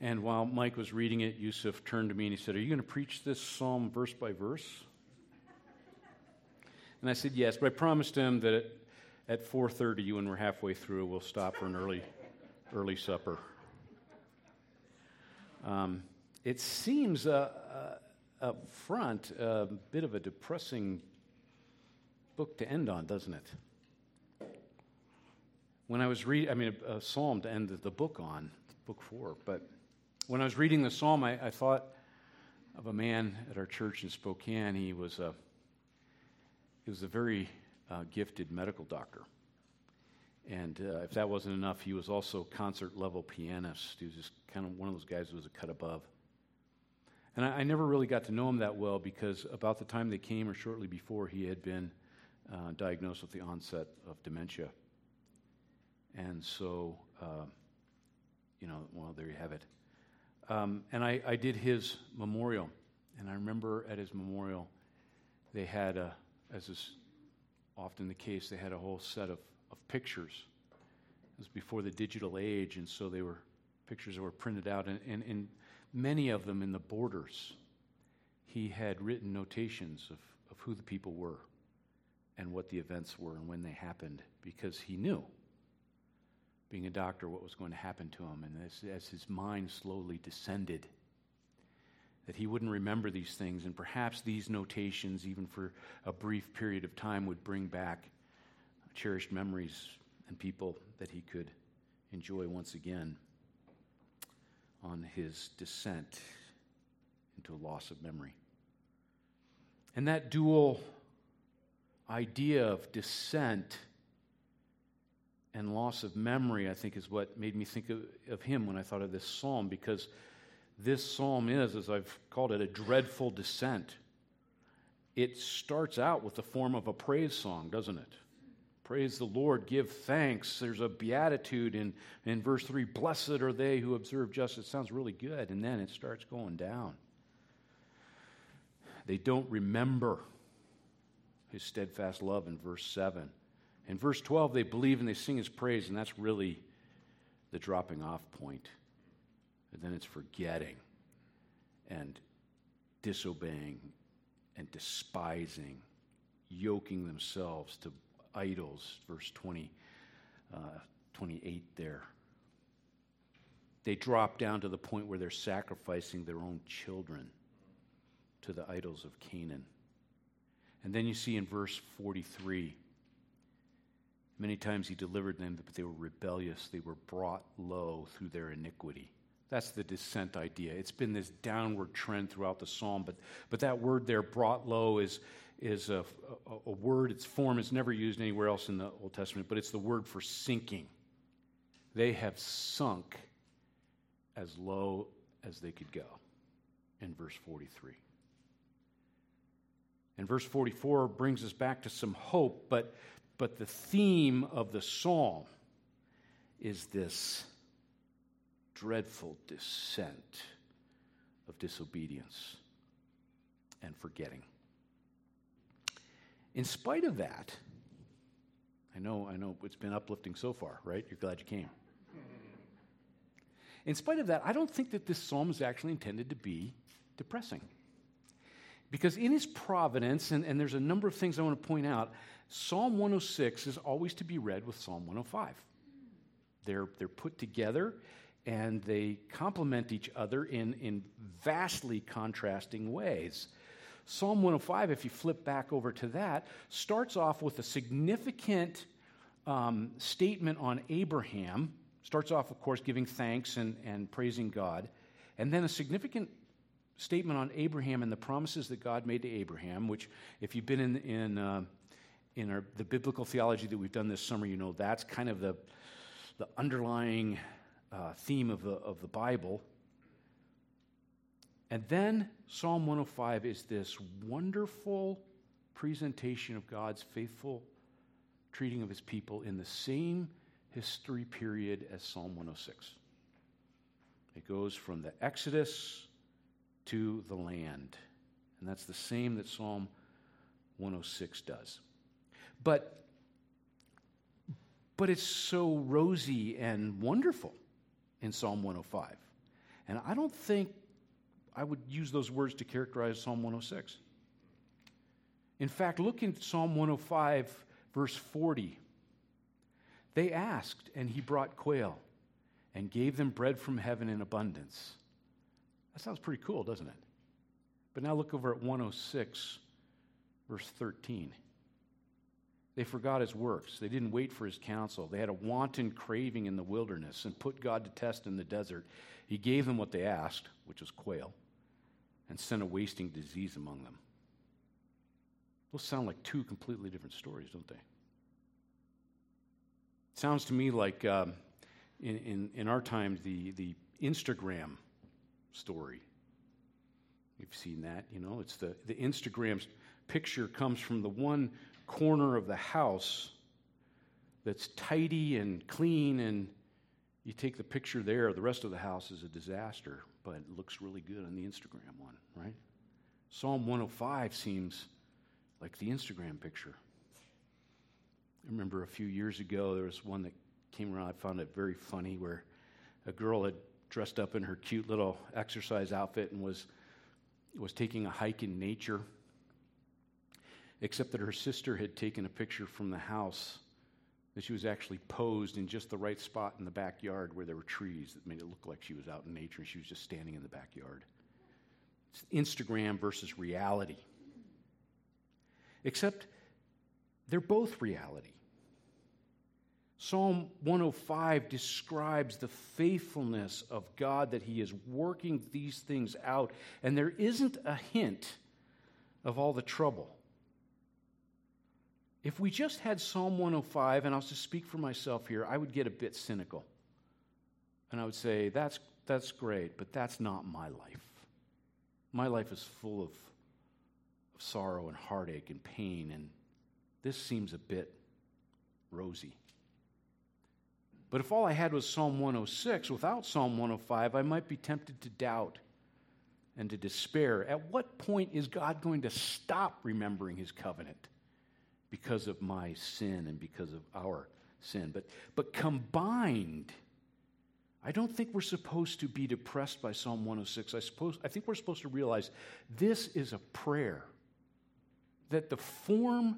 And while Mike was reading it, Yusuf turned to me and he said, Are you going to preach this psalm verse by verse? And I said, Yes, but I promised him that at, at 4.30, when we're halfway through, we'll stop for an early, early supper. Um, it seems uh, uh, up front a bit of a depressing book to end on, doesn't it? When I was reading, I mean, a, a, psalm to end the book on, book four, but when I was reading the psalm, I, I thought of a man at our church in Spokane. He was a, he was a very uh, gifted medical doctor. And uh, if that wasn't enough, he was also concert level pianist. He was just kind of one of those guys who was a cut above. And I, I, never really got to know him that well because about the time they came, or shortly before, he had been uh, diagnosed with the onset of dementia. And so, uh, you know, well, there you have it. Um, and I, I, did his memorial. And I remember at his memorial, they had, a, as is often the case, they had a whole set of, of pictures. It was before the digital age, and so they were pictures that were printed out. And, and, and many of them in the borders, he had written notations of, of who the people were and what the events were and when they happened because he knew being a doctor, what was going to happen to him. And as, as his mind slowly descended, that he wouldn't remember these things, and perhaps these notations, even for a brief period of time, would bring back cherished memories and people that he could enjoy once again on his descent into a loss of memory. And that dual idea of descent and loss of memory, I think, is what made me think of, of, him when I thought of this psalm, because this psalm is, as I've called it, a dreadful descent. It starts out with the form of a praise song, doesn't it? Praise the Lord, give thanks. There's a beatitude in, in verse 3 Blessed are they who observe justice. Sounds really good, and then it starts going down. They don't remember his steadfast love in verse 7. In verse 12, they believe and they sing his praise, and that's really the dropping off point. And then it's forgetting and disobeying and despising, yoking themselves to idols, verse 20, uh, 28 there. They drop down to the point where they're sacrificing their own children to the idols of Canaan. And then you see in verse 43 Many times he delivered them, but they were rebellious. They were brought low through their iniquity. That's the descent idea. It's been this downward trend throughout the psalm, but, but that word there, brought low, is, is a, a, a word, its form is never used anywhere else in the Old Testament, but it's the word for sinking. They have sunk as low as they could go in verse 43. And verse 44 brings us back to some hope, but but the theme of the psalm is this dreadful descent of disobedience and forgetting. In spite of that, I know, I know it's been uplifting so far, right? You're glad you came. In spite of that, I don't think that this psalm is actually intended to be depressing. Because in his providence, and, and there's a number of things I want to point out, Psalm 106 is always to be read with Psalm 105. They're, they're put together and they complement each other in, in vastly contrasting ways. Psalm 105, if you flip back over to that, starts off with a significant um, statement on Abraham. Starts off, of course, giving thanks and, and praising God. And then a significant statement on Abraham and the promises that God made to Abraham, which, if you've been in, in uh, in our, the biblical theology that we've done this summer, you know, that's kind of the, the underlying uh, theme of the, of the Bible. And then Psalm 105 is this wonderful presentation of God's faithful treating of his people in the same history period as Psalm 106. It goes from the Exodus to the land. And that's the same that Psalm 106 does. But, but it's so rosy and wonderful in Psalm 105. And I don't think I would use those words to characterize Psalm 106. In fact, look in Psalm 105, verse 40. They asked, and he brought quail and gave them bread from heaven in abundance. That sounds pretty cool, doesn't it? But now look over at 106, verse 13. They forgot his works. They didn't wait for his counsel. They had a wanton craving in the wilderness and put God to test in the desert. He gave them what they asked, which was quail, and sent a wasting disease among them. Those sound like two completely different stories, don't they? It sounds to me like um, in, in, in our time, the, the Instagram story. You've seen that, you know, it's the, the Instagram picture comes from the one corner of the house that's tidy and clean, and you take the picture there, the rest of the house is a disaster, but it looks really good on the Instagram one, right? Psalm 105 seems like the Instagram picture. I remember a few years ago, there was one that came around, I found it very funny, where a girl had dressed up in her cute little exercise outfit and was, was taking a hike in nature except that her sister had taken a picture from the house that she was actually posed in just the right spot in the backyard where there were trees that made it look like she was out in nature and she was just standing in the backyard. It's Instagram versus reality. Except they're both reality. Psalm 105 describes the faithfulness of God that He is working these things out, and there isn't a hint of all the trouble. If we just had Psalm 105, and I'll just speak for myself here, I would get a bit cynical. And I would say, that's, that's great, but that's not my life. My life is full of, of sorrow and heartache and pain, and this seems a bit rosy. But if all I had was Psalm 106 without Psalm 105, I might be tempted to doubt and to despair. At what point is God going to stop remembering his covenant? Because of my sin and because of our sin. But, but combined, I don't think we're supposed to be depressed by Psalm 106. I, suppose, I think we're supposed to realize this is a prayer. That the form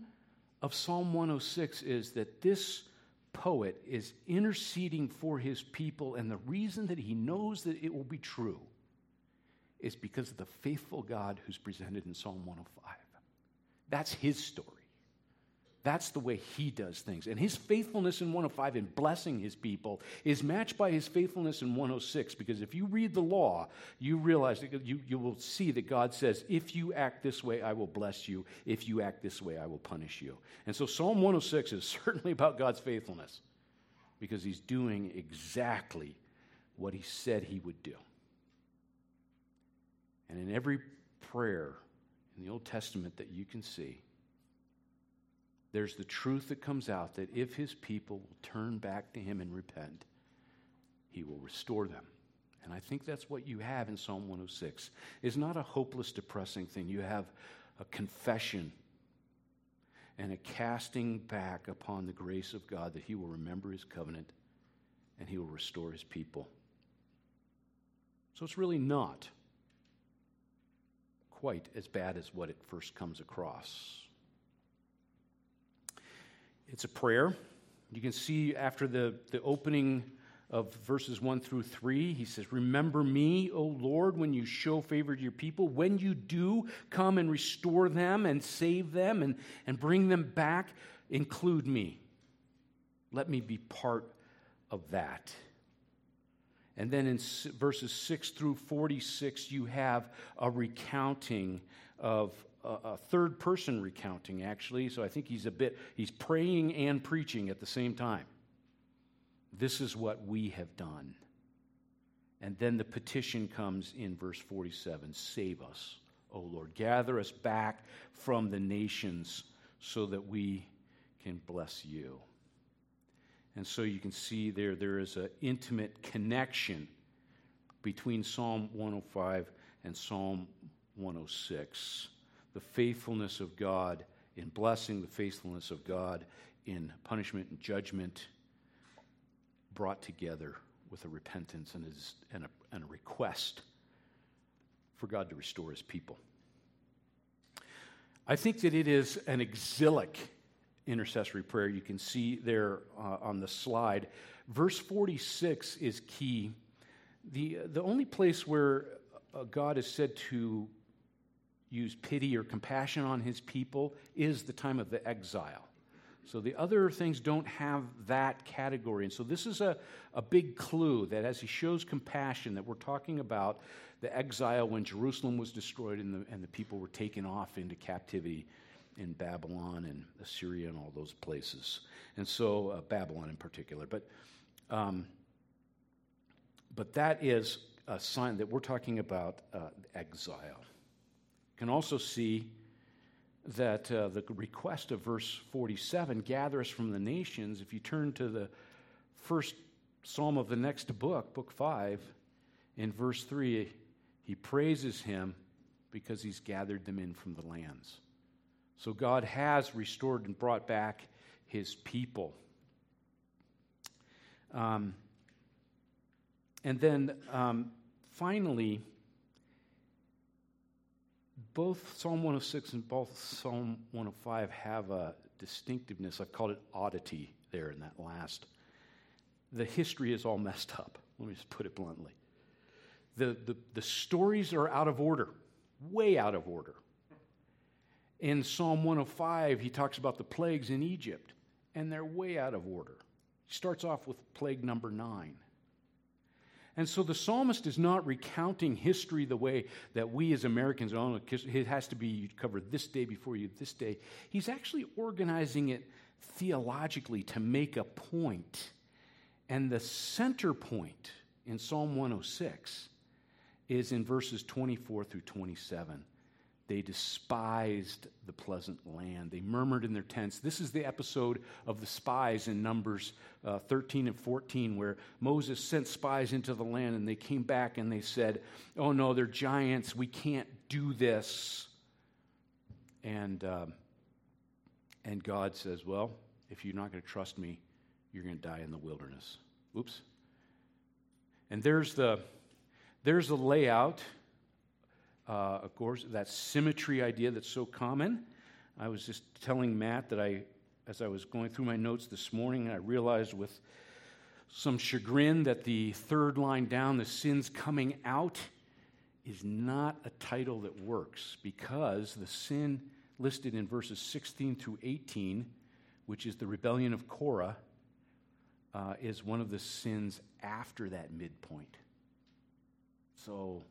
of Psalm 106 is that this poet is interceding for his people, and the reason that he knows that it will be true is because of the faithful God who's presented in Psalm 105. That's his story. That's the way he does things. And his faithfulness in 105 in blessing his people is matched by his faithfulness in 106. Because if you read the law, you realize that you, you will see that God says, If you act this way, I will bless you. If you act this way, I will punish you. And so Psalm 106 is certainly about God's faithfulness because he's doing exactly what he said he would do. And in every prayer in the Old Testament that you can see, there's the truth that comes out that if his people will turn back to him and repent, he will restore them. And I think that's what you have in Psalm 106. It's not a hopeless, depressing thing. You have a confession and a casting back upon the grace of God that he will remember his covenant and he will restore his people. So it's really not quite as bad as what it first comes across. It's a prayer. You can see after the, the opening of verses 1 through 3, he says, Remember me, O Lord, when you show favor to your people. When you do come and restore them and save them and, and bring them back, include me. Let me be part of that. And then in verses 6 through 46, you have a recounting of a, third person recounting, actually. So I think he's a bit, he's praying and preaching at the same time. This is what we have done. And then the petition comes in verse 47 Save us, O Lord. Gather us back from the nations so that we can bless you. And so you can see there, there is an intimate connection between Psalm 105 and Psalm 106 the faithfulness of God in blessing, the faithfulness of God in punishment and judgment brought together with a repentance and, and, a, and a request for God to restore his people. I think that it is an exilic intercessory prayer. You can see there uh, on the slide. Verse 46 is key. The, the only place where uh, God is said to use pity or compassion on his people is the time of the exile. So the other things don't have that category. And so this is a, a big clue that as he shows compassion, that we're talking about the exile when Jerusalem was destroyed and the, and the people were taken off into captivity in Babylon and Assyria and all those places. And so, uh, Babylon in particular. But, um, but that is a sign that we're talking about uh, exile. Can also see that uh, the request of verse 47 gather us from the nations. If you turn to the first psalm of the next book, book 5, in verse 3, he praises him because he's gathered them in from the lands. So God has restored and brought back his people. Um, and then um, finally, both Psalm 106 and both Psalm 105 have a distinctiveness. I've called it oddity there in that last. The history is all messed up. Let me just put it bluntly. The, the, the stories are out of order, way out of order. In Psalm 105, he talks about the plagues in Egypt, and they're way out of order. He starts off with plague number nine. And so the psalmist is not recounting history the way that we as Americans, oh, it has to be covered this day before you this day. He's actually organizing it theologically to make a point. And the center point in Psalm 106 is in verses 24 through 27. They despised the pleasant land. They murmured in their tents. This is the episode of the spies in Numbers uh, 13 and 14, where Moses sent spies into the land and they came back and they said, Oh no, they're giants. We can't do this. And, um, and God says, Well, if you're not going to trust me, you're going to die in the wilderness. Oops. And there's the, there's the layout uh, of course, that symmetry idea that's so common. I was just telling Matt that I, as I was going through my notes this morning, I realized with some chagrin that the third line down, the sins coming out, is not a title that works because the sin listed in verses 16 through 18, which is the rebellion of Korah, uh, is one of the sins after that midpoint. So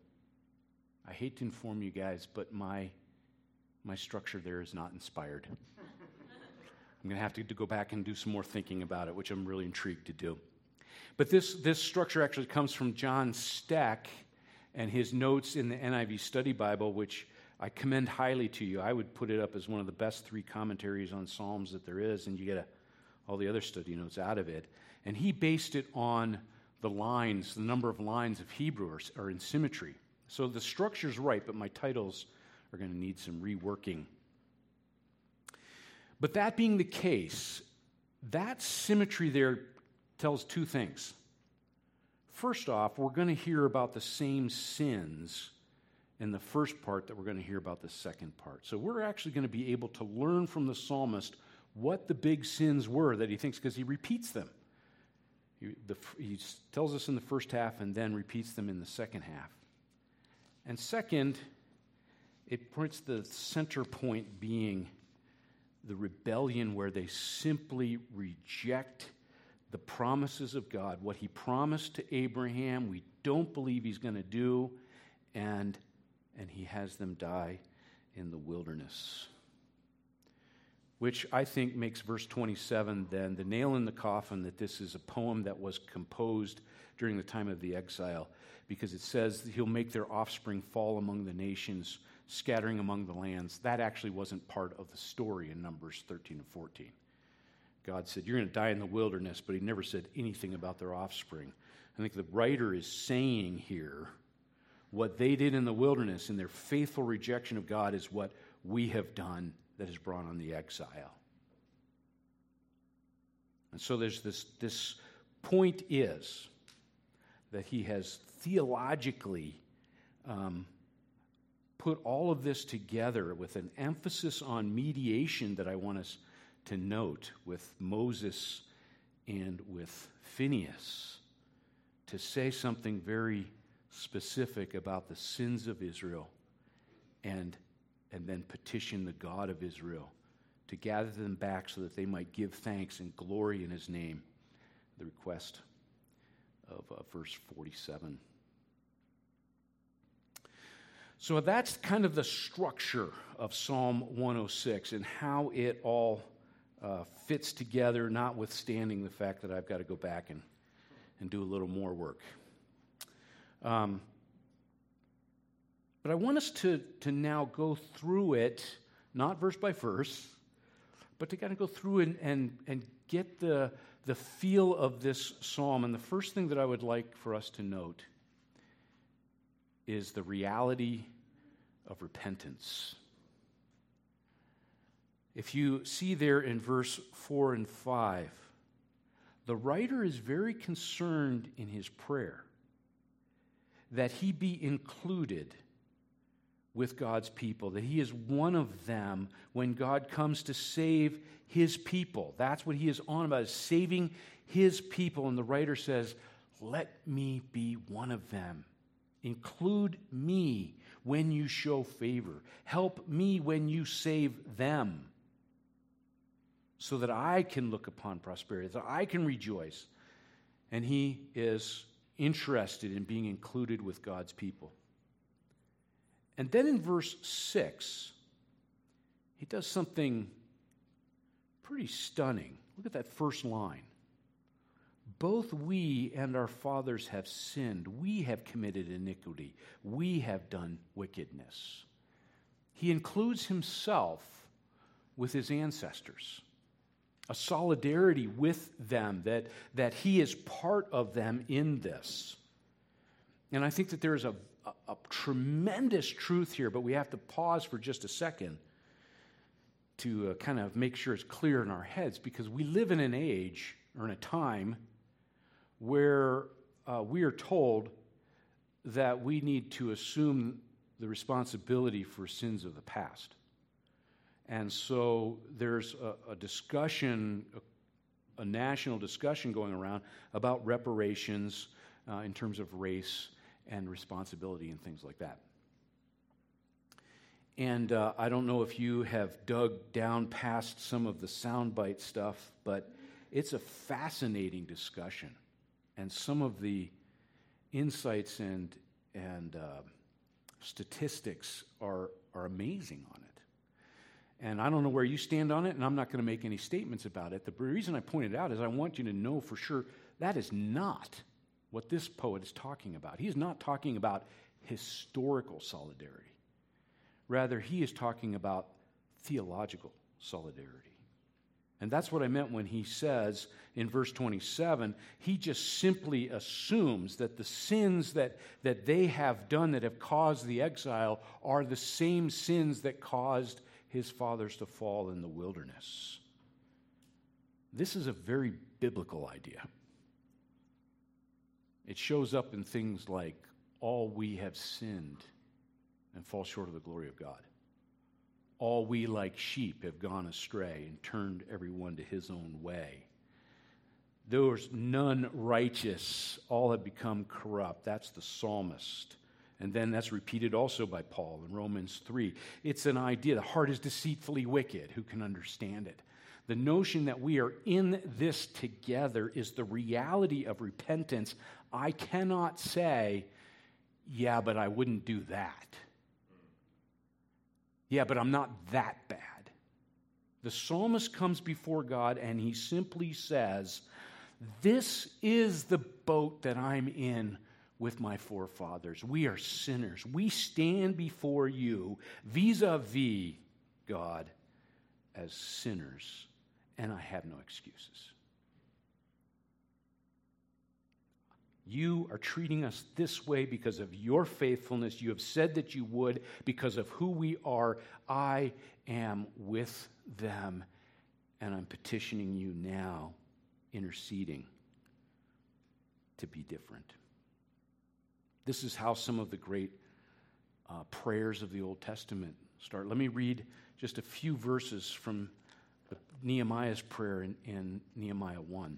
I hate to inform you guys, but my, my structure there is not inspired. I'm going to have to, go back and do some more thinking about it, which I'm really intrigued to do. But this, this structure actually comes from John Stek and his notes in the NIV Study Bible, which I commend highly to you. I would put it up as one of the best three commentaries on Psalms that there is, and you get a, all the other study notes out of it. And he based it on the lines, the number of lines of Hebrew are, are in symmetry. So the structure's right, but my titles are going to need some reworking. But that being the case, that symmetry there tells two things. First off, we're going to hear about the same sins in the first part that we're going to hear about the second part. So we're actually going to be able to learn from the psalmist what the big sins were that he thinks because he repeats them. He, the, he tells us in the first half and then repeats them in the second half. And second, it points the center point being the rebellion where they simply reject the promises of God. What he promised to Abraham, we don't believe he's going to do, and, and he has them die in the wilderness. Which I think makes verse 27 then the nail in the coffin that this is a poem that was composed during the time of the exile because it says he'll make their offspring fall among the nations, scattering among the lands. That actually wasn't part of the story in Numbers 13 and 14. God said, You're going to die in the wilderness, but he never said anything about their offspring. I think the writer is saying here what they did in the wilderness in their faithful rejection of God is what we have done that has brought on the exile. And so there's this, this point is that he has theologically um, put all of this together with an emphasis on mediation that I want us to note with Moses and with Phineas to say something very specific about the sins of Israel and, and then petition the God of Israel to gather them back so that they might give thanks and glory in his name. The request of uh, verse 47. So that's kind of the structure of Psalm 106 and how it all uh, fits together, notwithstanding the fact that I've got to go back and, and do a little more work. Um, but I want us to, to now go through it, not verse by verse, but to kind of go through and, and, and get the, the feel of this psalm. And the first thing that I would like for us to note is the reality of repentance. If you see there in verse 4 and 5, the writer is very concerned in his prayer that he be included with God's people, that he is one of them when God comes to save his people. That's what he is on about, is saving his people. And the writer says, Let me be one of them. Include me when you show favor. Help me when you save them so that I can look upon prosperity, that I can rejoice. And he is interested in being included with God's people. And then in verse 6, he does something pretty stunning. Look at that first line. Both we and our fathers have sinned. We have committed iniquity. We have done wickedness. He includes himself with his ancestors a solidarity with them, that, that he is part of them in this. And I think that there is a, a, a, tremendous truth here, but we have to pause for just a second to uh, kind of make sure it's clear in our heads because we live in an age or in a time where uh, we are told that we need to assume the responsibility for sins of the past. And so there's a, a discussion, a, a, national discussion going around about reparations uh, in terms of race and responsibility and things like that. And uh, I don't know if you have dug down past some of the soundbite stuff, but it's a fascinating discussion. And some of the insights and, and uh, statistics are, are amazing on it. And I don't know where you stand on it, and I'm not going to make any statements about it. The reason I point it out is I want you to know for sure that is not what this poet is talking about. He is not talking about historical solidarity. Rather, he is talking about theological solidarity. And that's what I meant when he says in verse 27, he just simply assumes that the sins that, that they have done that have caused the exile are the same sins that caused his fathers to fall in the wilderness. This is a very biblical idea. It shows up in things like, all we have sinned and fall short of the glory of God. All we like sheep have gone astray and turned everyone to his own way. There's none righteous, all have become corrupt. That's the psalmist. And then that's repeated also by Paul in Romans 3. It's an idea the heart is deceitfully wicked. Who can understand it? The notion that we are in this together is the reality of repentance. I cannot say, yeah, but I wouldn't do that. Yeah, but I'm not that bad. The psalmist comes before God and he simply says, This is the boat that I'm in with my forefathers. We are sinners. We stand before you vis a vis God as sinners, and I have no excuses. You are treating us this way because of your faithfulness. You have said that you would because of who we are. I am with them, and I'm petitioning you now, interceding to be different. This is how some of the great uh, prayers of the Old Testament start. Let me read just a few verses from Nehemiah's prayer in, in Nehemiah 1.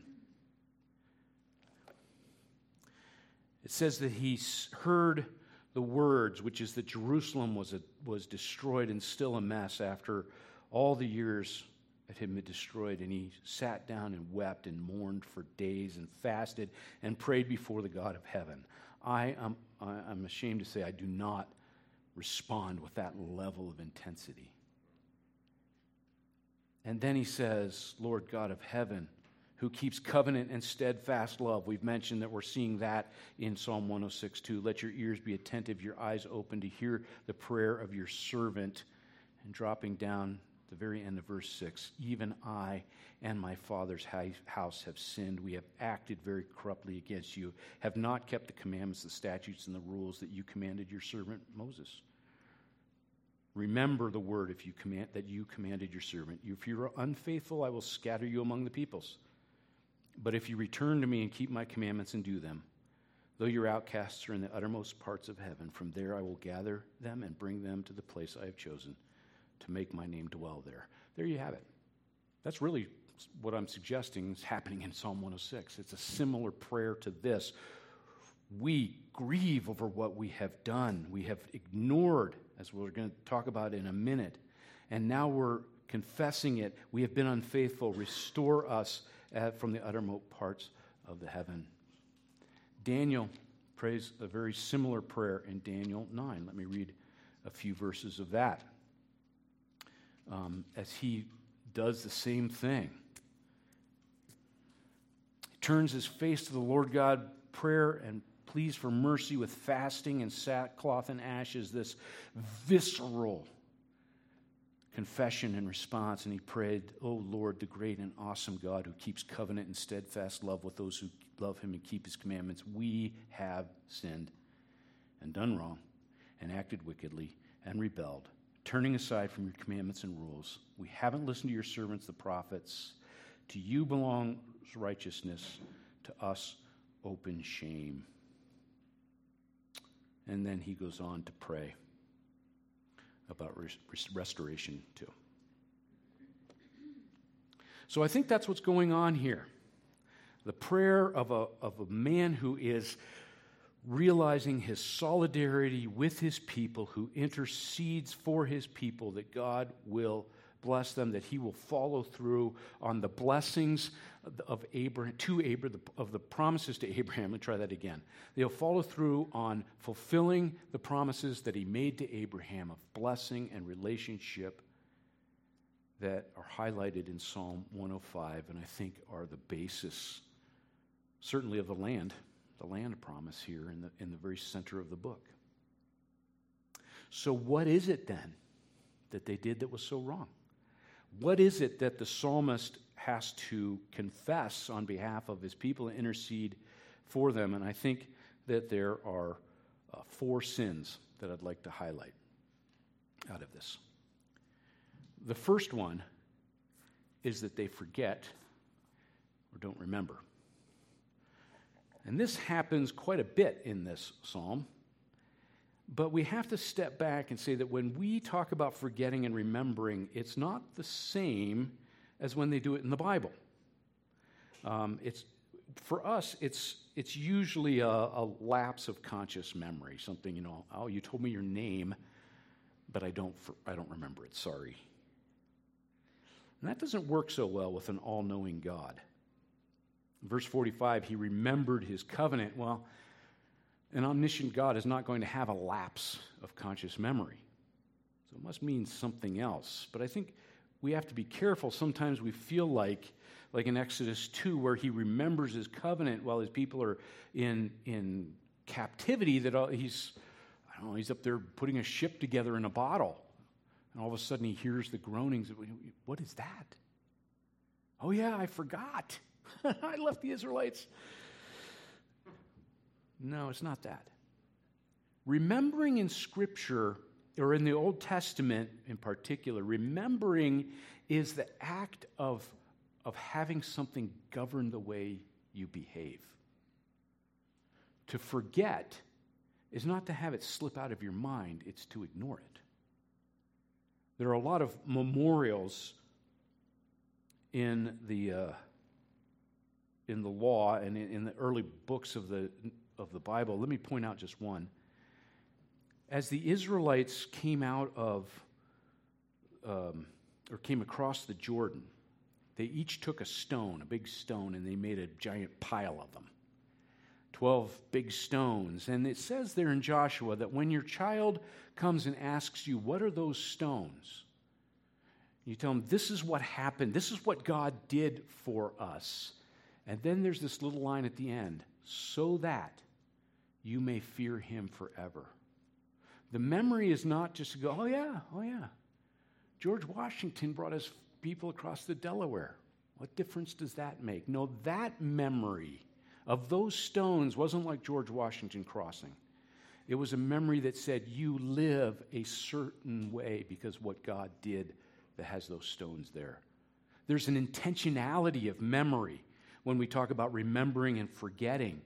It says that he heard the words, which is that Jerusalem was, a, was destroyed and still a mess after all the years it had been destroyed. And he sat down and wept and mourned for days and fasted and prayed before the God of heaven. I am I'm ashamed to say I do not respond with that level of intensity. And then he says, Lord God of heaven, who keeps covenant and steadfast love. We've mentioned that we're seeing that in Psalm 106 too. Let your ears be attentive, your eyes open to hear the prayer of your servant. And dropping down the very end of verse 6 Even I and my father's house have sinned. We have acted very corruptly against you, have not kept the commandments, the statutes, and the rules that you commanded your servant Moses. Remember the word if you command, that you commanded your servant. If you are unfaithful, I will scatter you among the peoples. But if you return to me and keep my commandments and do them, though your outcasts are in the uttermost parts of heaven, from there I will gather them and bring them to the place I have chosen to make my name dwell there. There you have it. That's really what I'm suggesting is happening in Psalm 106. It's a similar prayer to this. We grieve over what we have done, we have ignored, as we're going to talk about in a minute. And now we're confessing it. We have been unfaithful. Restore us from the uttermost parts of the heaven. Daniel prays a very similar prayer in Daniel 9. Let me read a few verses of that. Um, as he does the same thing, he turns his face to the Lord God, prayer and pleas for mercy with fasting and sackcloth and ashes, this visceral confession and response, and he prayed, Oh Lord, the great and awesome God who keeps covenant and steadfast love with those who love him and keep his commandments, we have sinned and done wrong and acted wickedly and rebelled, turning aside from your commandments and rules. We haven't listened to your servants, the prophets. To you belongs righteousness, to us, open shame. And then he goes on to pray about restoration too. So I think that's what's going on here. The prayer of a, of a man who is realizing his solidarity with his people, who intercedes for his people, that God will bless them, that he will follow through on the blessings of Abraham, to Abraham, of the promises to Abraham. Let me try that again. They'll follow through on fulfilling the promises that he made to Abraham of blessing and relationship that are highlighted in Psalm 105, and I think are the basis, certainly, of the land, the land promise here in the, in the very center of the book. So, what is it then that they did that was so wrong? What is it that the psalmist has to confess on behalf of his people and intercede for them? And I think that there are uh, four sins that I'd like to highlight out of this. The first one is that they forget or don't remember. And this happens quite a bit in this psalm. But we have to step back and say that when we talk about forgetting and remembering, it's not the same as when they do it in the Bible. Um, it's, for us, it's, it's usually a, a, lapse of conscious memory, something, you know, oh, you told me your name, but I don't, I don't remember it, sorry. And that doesn't work so well with an all knowing God. Verse 45, he remembered his covenant. Well, an omniscient God is not going to have a lapse of conscious memory. So it must mean something else. But I think we have to be careful. Sometimes we feel like, like in Exodus 2, where he remembers his covenant while his people are in, in captivity, that he's, I don't know, he's up there putting a ship together in a bottle. And all of a sudden he hears the groanings. What is that? Oh, yeah, I forgot. I left the Israelites no, it's not that. Remembering in Scripture, or in the Old Testament in particular, remembering is the act of, of having something govern the way you behave. To forget is not to have it slip out of your mind, it's to ignore it. There are a lot of memorials in the, uh, in the law and in, in the early books of the, of the Bible. Let me point out just one. As the Israelites came out of, um, or came across the Jordan, they each took a stone, a big stone, and they made a giant pile of them. 12 big stones. And it says there in Joshua that when your child comes and asks you, What are those stones? You tell them, This is what happened. This is what God did for us. And then there's this little line at the end so that you may fear him forever. The memory is not just to go, Oh, yeah, oh, yeah. George Washington brought his people across the Delaware. What difference does that make? No, that memory of those stones wasn't like George Washington crossing. It was a memory that said, You live a certain way because what God did that has those stones there. There's an intentionality of memory when we talk about remembering and forgetting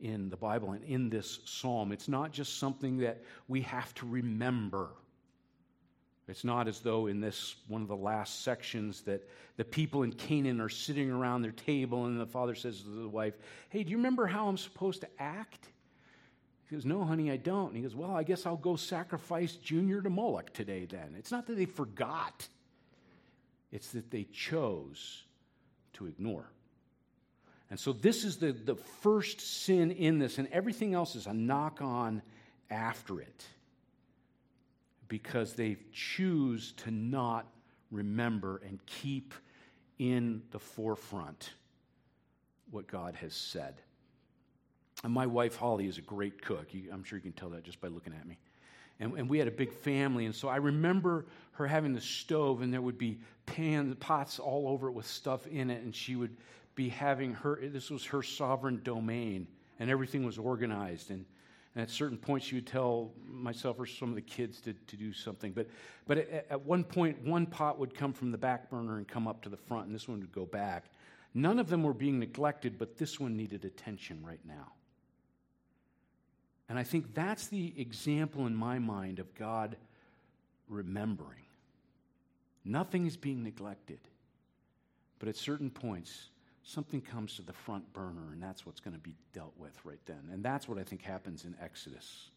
in the Bible and in this psalm. It's not just something that we have to remember. It's not as though in this one of the last sections that the people in Canaan are sitting around their table and the father says to the wife, Hey, do you remember how I'm supposed to act? He goes, No, honey, I don't. And he goes, Well, I guess I'll go sacrifice Junior to Moloch today then. It's not that they forgot, it's that they chose to ignore. And so this is the, the first sin in this, and everything else is a knock on after it because they choose to not remember and keep in the forefront what God has said. And my wife, Holly, is a great cook. I'm sure you can tell that just by looking at me. And, and, we had a big family. And so I remember her having the stove, and there would be pans, pots all over it with stuff in it. And she would be having her, this was her sovereign domain, and everything was organized. And and at certain points, you would tell myself or some of the kids to, to do something. But, but at, at one point, one pot would come from the back burner and come up to the front, and this one would go back. None of them were being neglected, but this one needed attention right now. And I think that's the example in my mind of God remembering. Nothing is being neglected. But at certain points, something comes to the front burner, and that's what's going to be dealt with right then. And that's what I think happens in Exodus.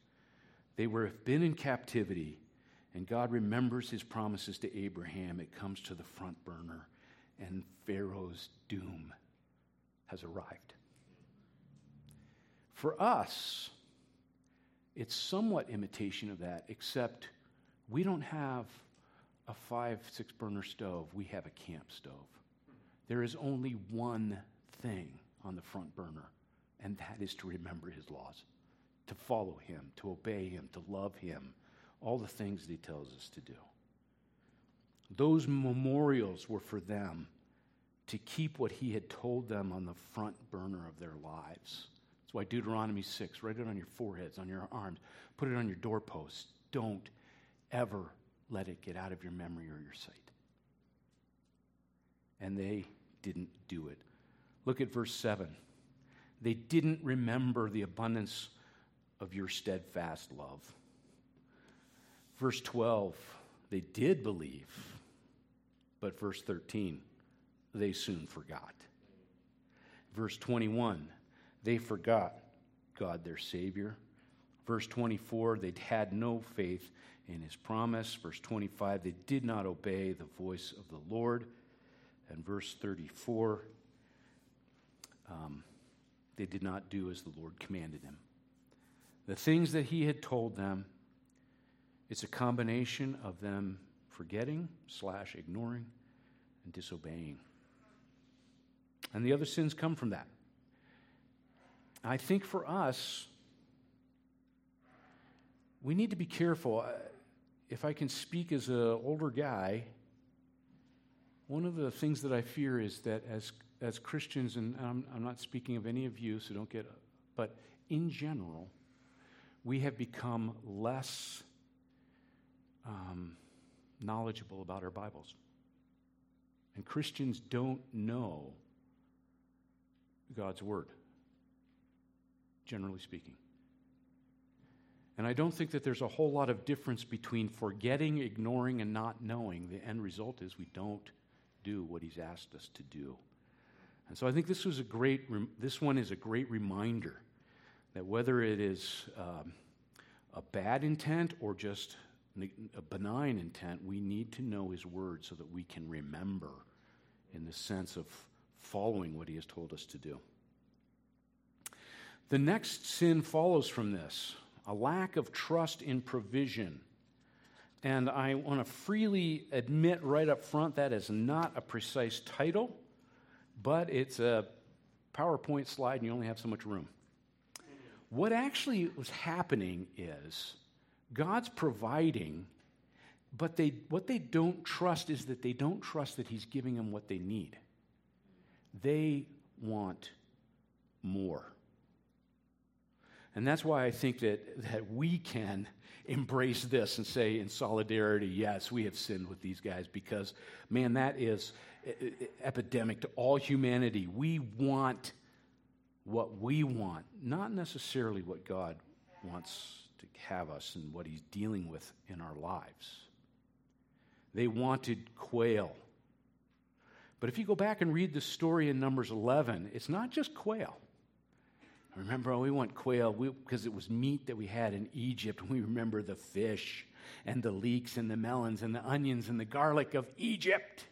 They were been in captivity, and God remembers his promises to Abraham. It comes to the front burner, and Pharaoh's doom has arrived. For us, it's somewhat imitation of that, except we don't have a five, six burner stove, we have a camp stove. There is only one thing on the front burner, and that is to remember his laws, to follow him, to obey him, to love him, all the things that he tells us to do. Those memorials were for them to keep what he had told them on the front burner of their lives. That's why Deuteronomy 6, write it on your foreheads, on your arms, put it on your doorposts. Don't ever let it get out of your memory or your sight. And they didn't do it. Look at verse 7. They didn't remember the abundance of your steadfast love. Verse 12, they did believe, but verse 13, they soon forgot. Verse 21, they forgot God their Savior. Verse 24, they had no faith in his promise. Verse 25, they did not obey the voice of the Lord and verse 34, um, they did not do as the Lord commanded them. The things that he had told them, it's a combination of them forgetting slash ignoring and disobeying. And the other sins come from that. I think for us, we need to be careful. If I can speak as an older guy, one of the things that I fear is that as, as Christians, and I'm, I'm not speaking of any of you, so don't get, but in general, we have become less um, knowledgeable about our Bibles. And Christians don't know God's Word, generally speaking. And I don't think that there's a whole lot of difference between forgetting, ignoring, and not knowing. The end result is we don't do what he's asked us to do. And so I think this was a great, this one is a great reminder that whether it is um, a bad intent or just a benign intent, we need to know his word so that we can remember in the sense of following what he has told us to do. The next sin follows from this a lack of trust in provision. And I want to freely admit right up front that is not a precise title, but it's a PowerPoint slide and you only have so much room. What actually was happening is God's providing, but they, what they don't trust is that they don't trust that He's giving them what they need. They want more. And that's why I think that, that we can embrace this and say in solidarity, yes, we have sinned with these guys because, man, that is epidemic to all humanity. We want what we want, not necessarily what God wants to have us and what He's dealing with in our lives. They wanted quail. But if you go back and read the story in Numbers 11, it's not just quail. Remember, we want quail because it was meat that we had in Egypt. We remember the fish and the leeks and the melons and the onions and the garlic of Egypt.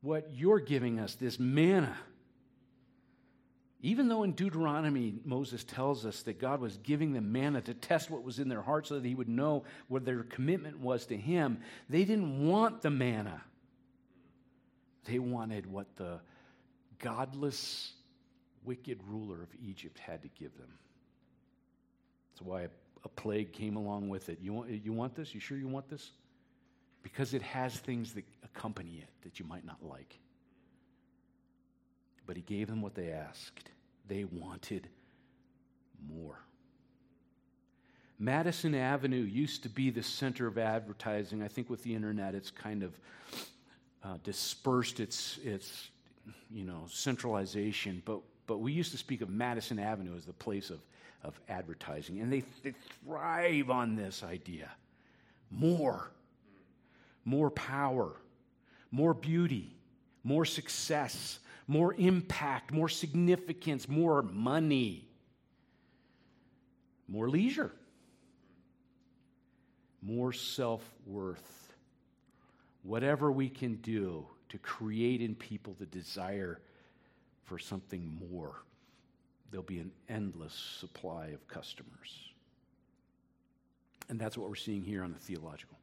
What you're giving us, this manna, even though in Deuteronomy Moses tells us that God was giving them manna to test what was in their hearts so that he would know what their commitment was to him, they didn't want the manna. They wanted what the godless wicked ruler of Egypt had to give them. That's why a, a plague came along with it. You want, you want this? You sure you want this? Because it has things that accompany it that you might not like. But he gave them what they asked. They wanted more. Madison Avenue used to be the center of advertising. I think with the internet, it's kind of uh, dispersed its, its you know, centralization. But but we used to speak of Madison Avenue as the place of, of advertising. And they, they thrive on this idea. More, more power, more beauty, more success, more impact, more significance, more money, more leisure, more self worth. Whatever we can do to create in people the desire for something more, there'll be an endless supply of customers. And that's what we're seeing here on the theological.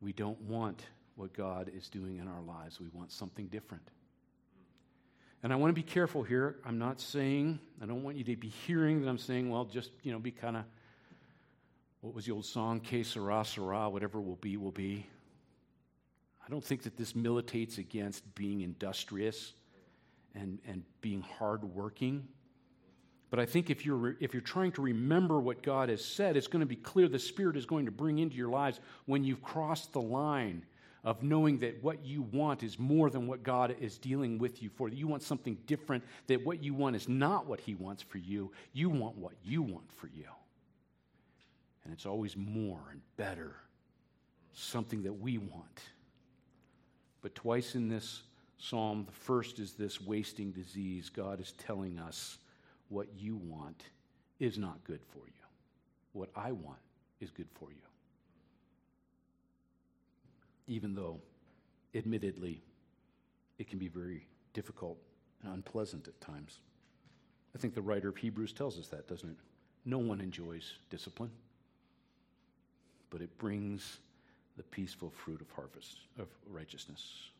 We don't want what God is doing in our lives, we want something different. And I want to be careful here. I'm not saying, I don't want you to be hearing that I'm saying, well, just, you know, be kind of, what was the old song? Que sera, sera, whatever will be, will be. I don't think that this militates against being industrious and, and being hardworking. But I think if you're, if you're trying to remember what God has said, it's going to be clear the Spirit is going to bring into your lives when you've crossed the line of knowing that what you want is more than what God is dealing with you for. That you want something different, that what you want is not what He wants for you. You want what you want for you. And it's always more and better, something that we want. But twice in this psalm, the first is this wasting disease. God is telling us what you want is not good for you. What I want is good for you. Even though, admittedly, it can be very difficult and unpleasant at times. I think the writer of Hebrews tells us that, doesn't it? No one enjoys discipline, but it brings the peaceful fruit of harvest of righteousness.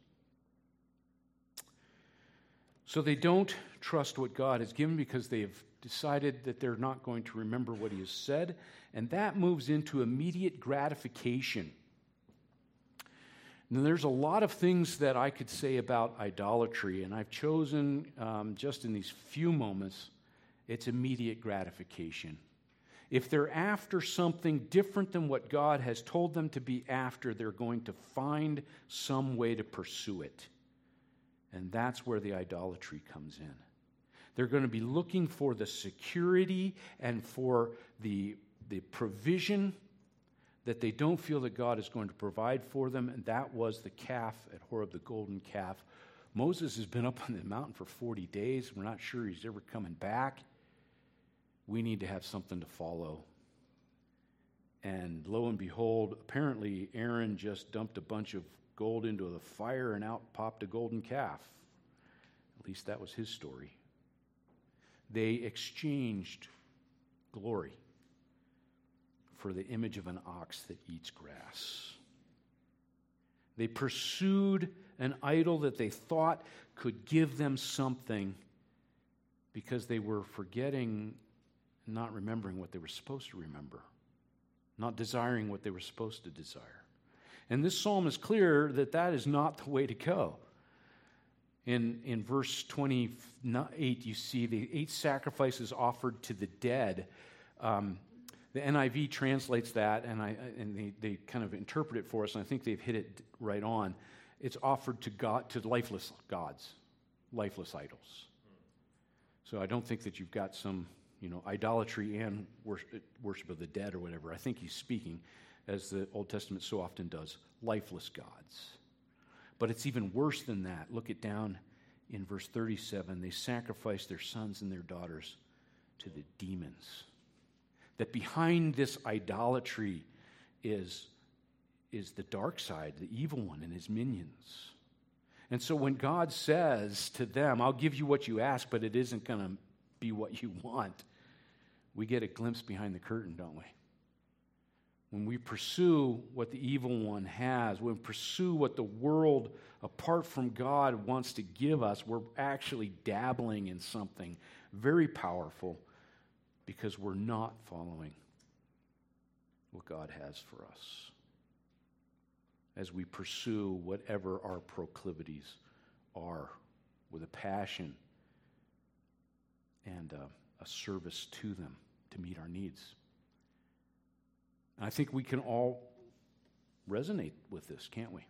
So they don't trust what God has given because they have decided that they're not going to remember what He has said, and that moves into immediate gratification. Now, there's a lot of things that I could say about idolatry, and I've chosen um, just in these few moments, it's immediate gratification. If they're after something different than what God has told them to be after, they're going to find some way to pursue it. And that's where the idolatry comes in. They're going to be looking for the security and for the, the provision that they don't feel that God is going to provide for them. And that was the calf at Horeb, the golden calf. Moses has been up on the mountain for 40 days. We're not sure he's ever coming back. We need to have something to follow. And lo and behold, apparently Aaron just dumped a bunch of gold into the fire and out popped a golden calf. At least that was his story. They exchanged glory for the image of an ox that eats grass. They pursued an idol that they thought could give them something because they were forgetting, not remembering what they were supposed to remember, not desiring what they were supposed to desire. And this psalm is clear that that is not the way to go. In, in verse 28, you see the ate sacrifices offered to the dead. Um, the NIV translates that, and, I, and they, they kind of interpret it for us, and I think they've hit it right on. It's offered to God, to lifeless gods, lifeless idols. So I don't think that you've got some, you know, idolatry and worship, of the dead or whatever. I think he's speaking, as the Old Testament so often does, lifeless gods. But it's even worse than that. Look it down in verse 37. They sacrificed their sons and their daughters to the demons that behind this idolatry is, is the dark side, the evil one, and his minions. And so when God says to them, I'll give you what you ask, but it isn't going to be what you want, we get a glimpse behind the curtain, don't we? When we pursue what the evil one has, when we pursue what the world apart from God wants to give us, we're actually dabbling in something very powerful because we're not following what God has for us as we pursue whatever our proclivities are with a passion and uh, a service to them to meet our needs. And I think we can all resonate with this, can't we?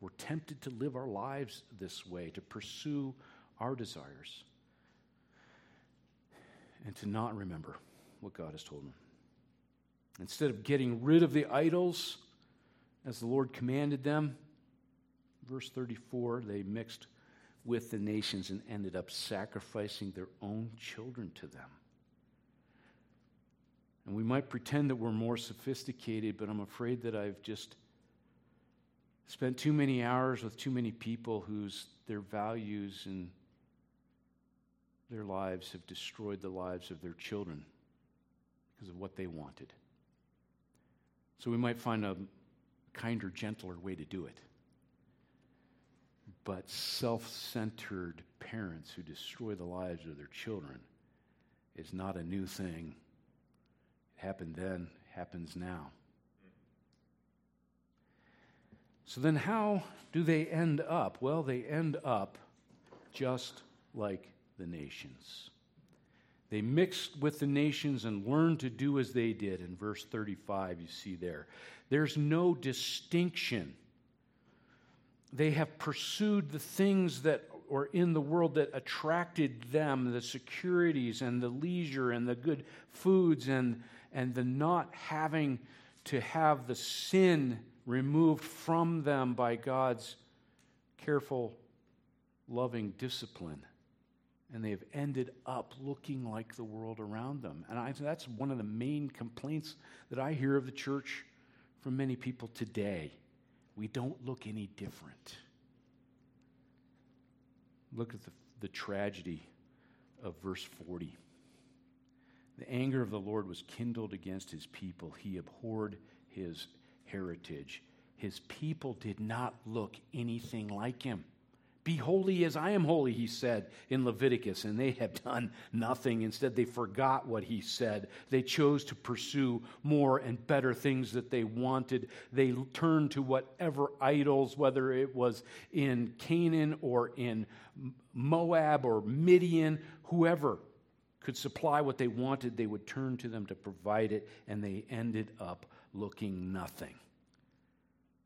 We're tempted to live our lives this way, to pursue our desires and to not remember what God has told them. Instead of getting rid of the idols as the Lord commanded them, verse 34, they mixed with the nations and ended up sacrificing their own children to them. And we might pretend that we're more sophisticated, but I'm afraid that I've just spent too many hours with too many people whose their values and their lives have destroyed the lives of their children because of what they wanted. So we might find a kinder, gentler way to do it. But self centered parents who destroy the lives of their children is not a new thing. It happened then, happens now. So then, how do they end up? Well, they end up just like the nations. They mixed with the nations and learned to do as they did. In verse 35, you see there. There's no distinction. They have pursued the things that or in the world that attracted them the securities and the leisure and the good foods and, and the not having to have the sin removed from them by God's careful, loving discipline and they've ended up looking like the world around them. And I, that's one of the main complaints that I hear of the church from many people today. We don't look any different. Look at the, the tragedy of verse 40. The anger of the Lord was kindled against his people. He abhorred his heritage. His people did not look anything like him. Be holy as I am holy, he said in Leviticus, and they have done nothing. Instead, they forgot what he said. They chose to pursue more and better things that they wanted. They turned to whatever idols, whether it was in Canaan or in Moab or Midian, whoever could supply what they wanted, they would turn to them to provide it, and they ended up looking nothing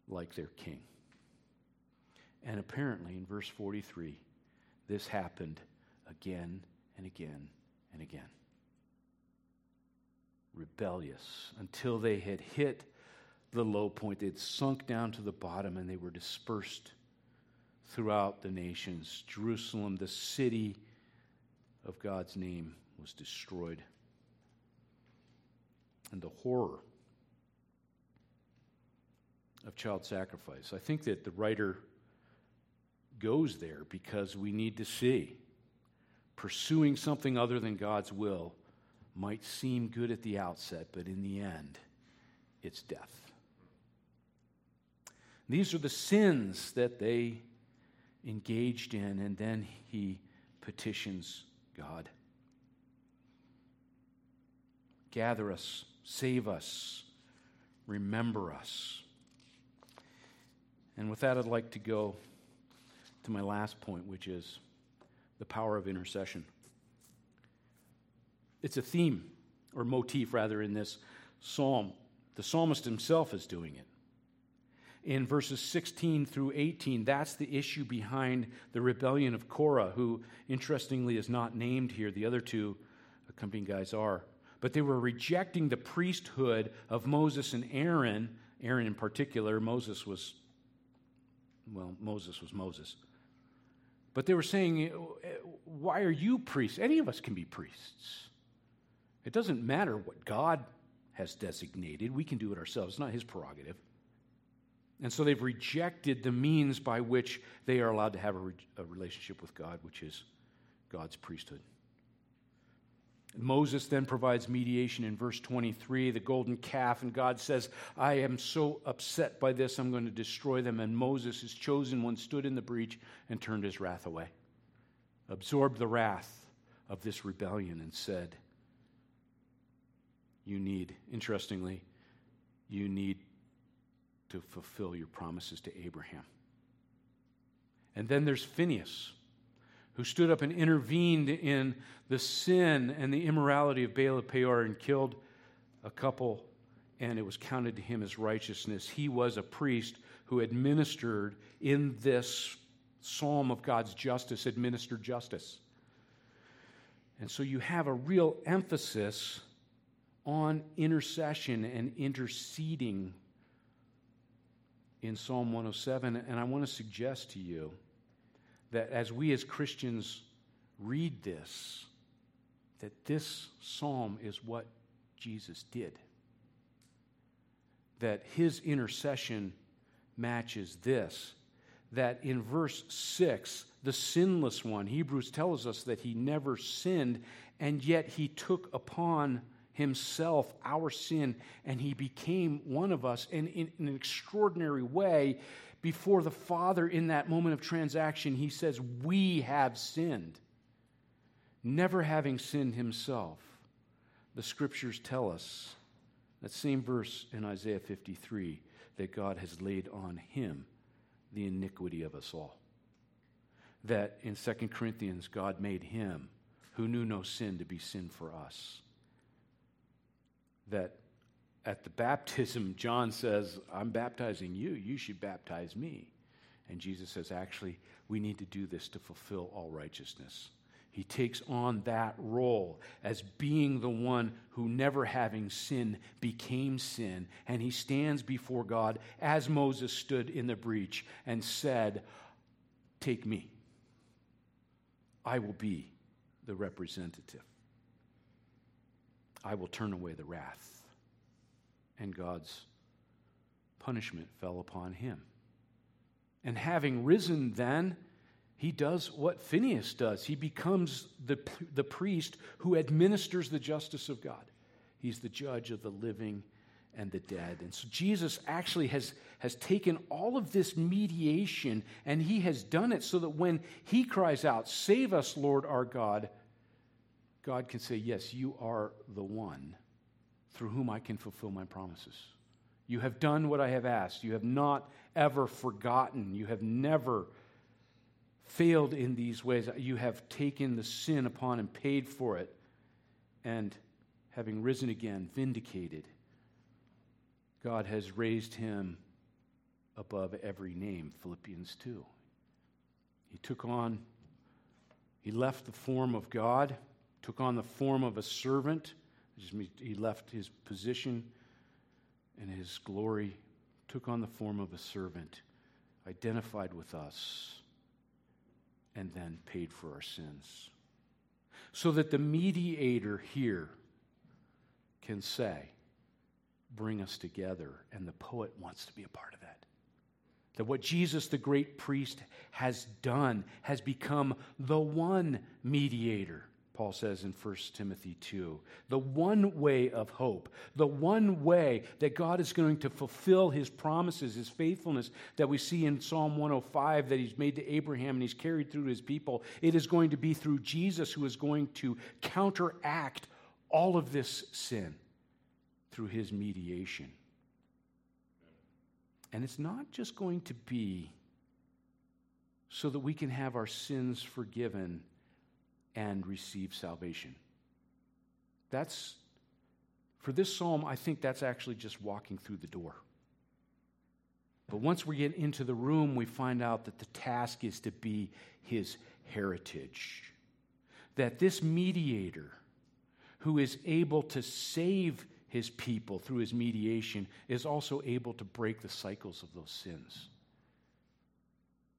like their king. And apparently, in verse 43, this happened again and again and again. Rebellious until they had hit the low point. They had sunk down to the bottom and they were dispersed throughout the nations. Jerusalem, the city of God's name, was destroyed. And the horror of child sacrifice. I think that the writer goes there because we need to see pursuing something other than God's will might seem good at the outset, but in the end, it's death. These are the sins that they engaged in, and then he petitions God. Gather us, save us, remember us. And with that, I'd like to go to my last point, which is the power of intercession. It's a theme, or motif rather, in this psalm. The psalmist himself is doing it. In verses 16 through 18, that's the issue behind the rebellion of Korah, who, interestingly, is not named here. The other two accompanying guys are. But they were rejecting the priesthood of Moses and Aaron. Aaron, in particular, Moses was well, Moses was Moses. But they were saying, eh, Why are you priests? Any of us can be priests. It doesn't matter what God has designated, we can do it ourselves. It's not his prerogative. And so they've rejected the means by which they are allowed to have a, re- a relationship with God, which is God's priesthood. Moses then provides mediation in verse 23, the golden calf, and God says, I am so upset by this, I'm going to destroy them. And Moses, his chosen one, stood in the breach and turned his wrath away, absorbed the wrath of this rebellion, and said, You need, interestingly, you need to fulfill your promises to Abraham. And then there's Phineas who stood up and intervened in the sin and the immorality of Baal of Peor and killed a couple, and it was counted to him as righteousness. He was a priest who administered in this psalm of God's justice, administered justice. And so you have a real emphasis on intercession and interceding in Psalm 107. And I want to suggest to you that as we as Christians read this, that this psalm is what Jesus did. That his intercession matches this. That in verse 6, the sinless one, Hebrews tells us that he never sinned, and yet he took upon himself our sin and he became one of us. And in, in an extraordinary way, before the Father in that moment of transaction, he says, We have sinned. Never having sinned himself, the scriptures tell us, that same verse in Isaiah 53, that God has laid on him the iniquity of us all. That in 2 Corinthians, God made him who knew no sin to be sin for us. That at the baptism, John says, I'm baptizing you. You should baptize me. And Jesus says, actually, we need to do this to fulfill all righteousness. He takes on that role as being the one who, never having sin, became sin. And he stands before God as Moses stood in the breach and said, Take me. I will be the representative. I will turn away the wrath and God's punishment fell upon him. And having risen then, he does what Phineas does. He becomes the, the priest who administers the justice of God. He's the judge of the living and the dead. And so Jesus actually has, has taken all of this mediation and he has done it so that when he cries out, Save us, Lord our God, God can say, Yes, you are the one through whom I can fulfill my promises. You have done what I have asked. You have not ever forgotten. You have never failed in these ways. You have taken the sin upon and paid for it. And having risen again, vindicated, God has raised him above every name. Philippians 2. He took on He left the form of God, took on the form of a servant. He left his position and his glory, took on the form of a servant, identified with us, and then paid for our sins. So that the mediator here can say, Bring us together. And the poet wants to be a part of that. That what Jesus, the great priest, has done has become the one mediator, Paul says in 1 Timothy 2. The one way of hope, the one way that God is going to fulfill his promises, his faithfulness that we see in Psalm 105 that he's made to Abraham and he's carried through his people. It is going to be through Jesus who is going to counteract all of this sin through his mediation. And it's not just going to be so that we can have our sins forgiven and receive salvation. That's, for this psalm, I think that's actually just walking through the door. But once we get into the room, we find out that the task is to be his heritage. That this mediator who is able to save his people through his mediation is also able to break the cycles of those sins.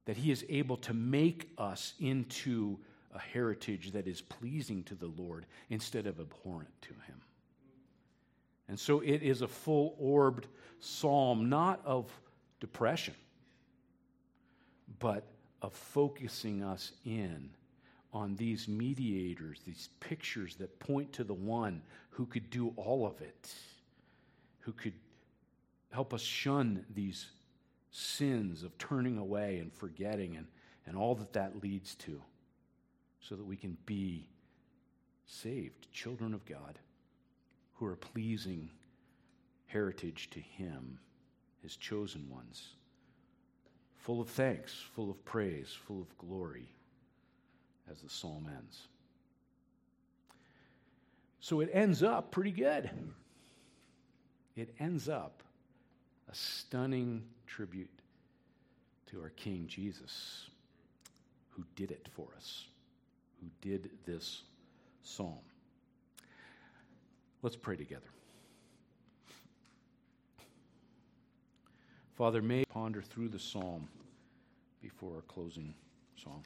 That he is able to make us into a heritage that is pleasing to the Lord instead of abhorrent to him. And so it is a full orbed psalm, not of depression, but of focusing us in on these mediators, these pictures that point to the one who could do all of it, who could help us shun these sins of turning away and forgetting and, and all that that leads to, so that we can be saved, children of God, who are pleasing heritage to Him, His chosen ones, full of thanks, full of praise, full of glory as the psalm ends. So it ends up pretty good. It ends up a stunning tribute to our King Jesus, who did it for us, who did this psalm. Let's pray together. Father, may ponder through the psalm before our closing song.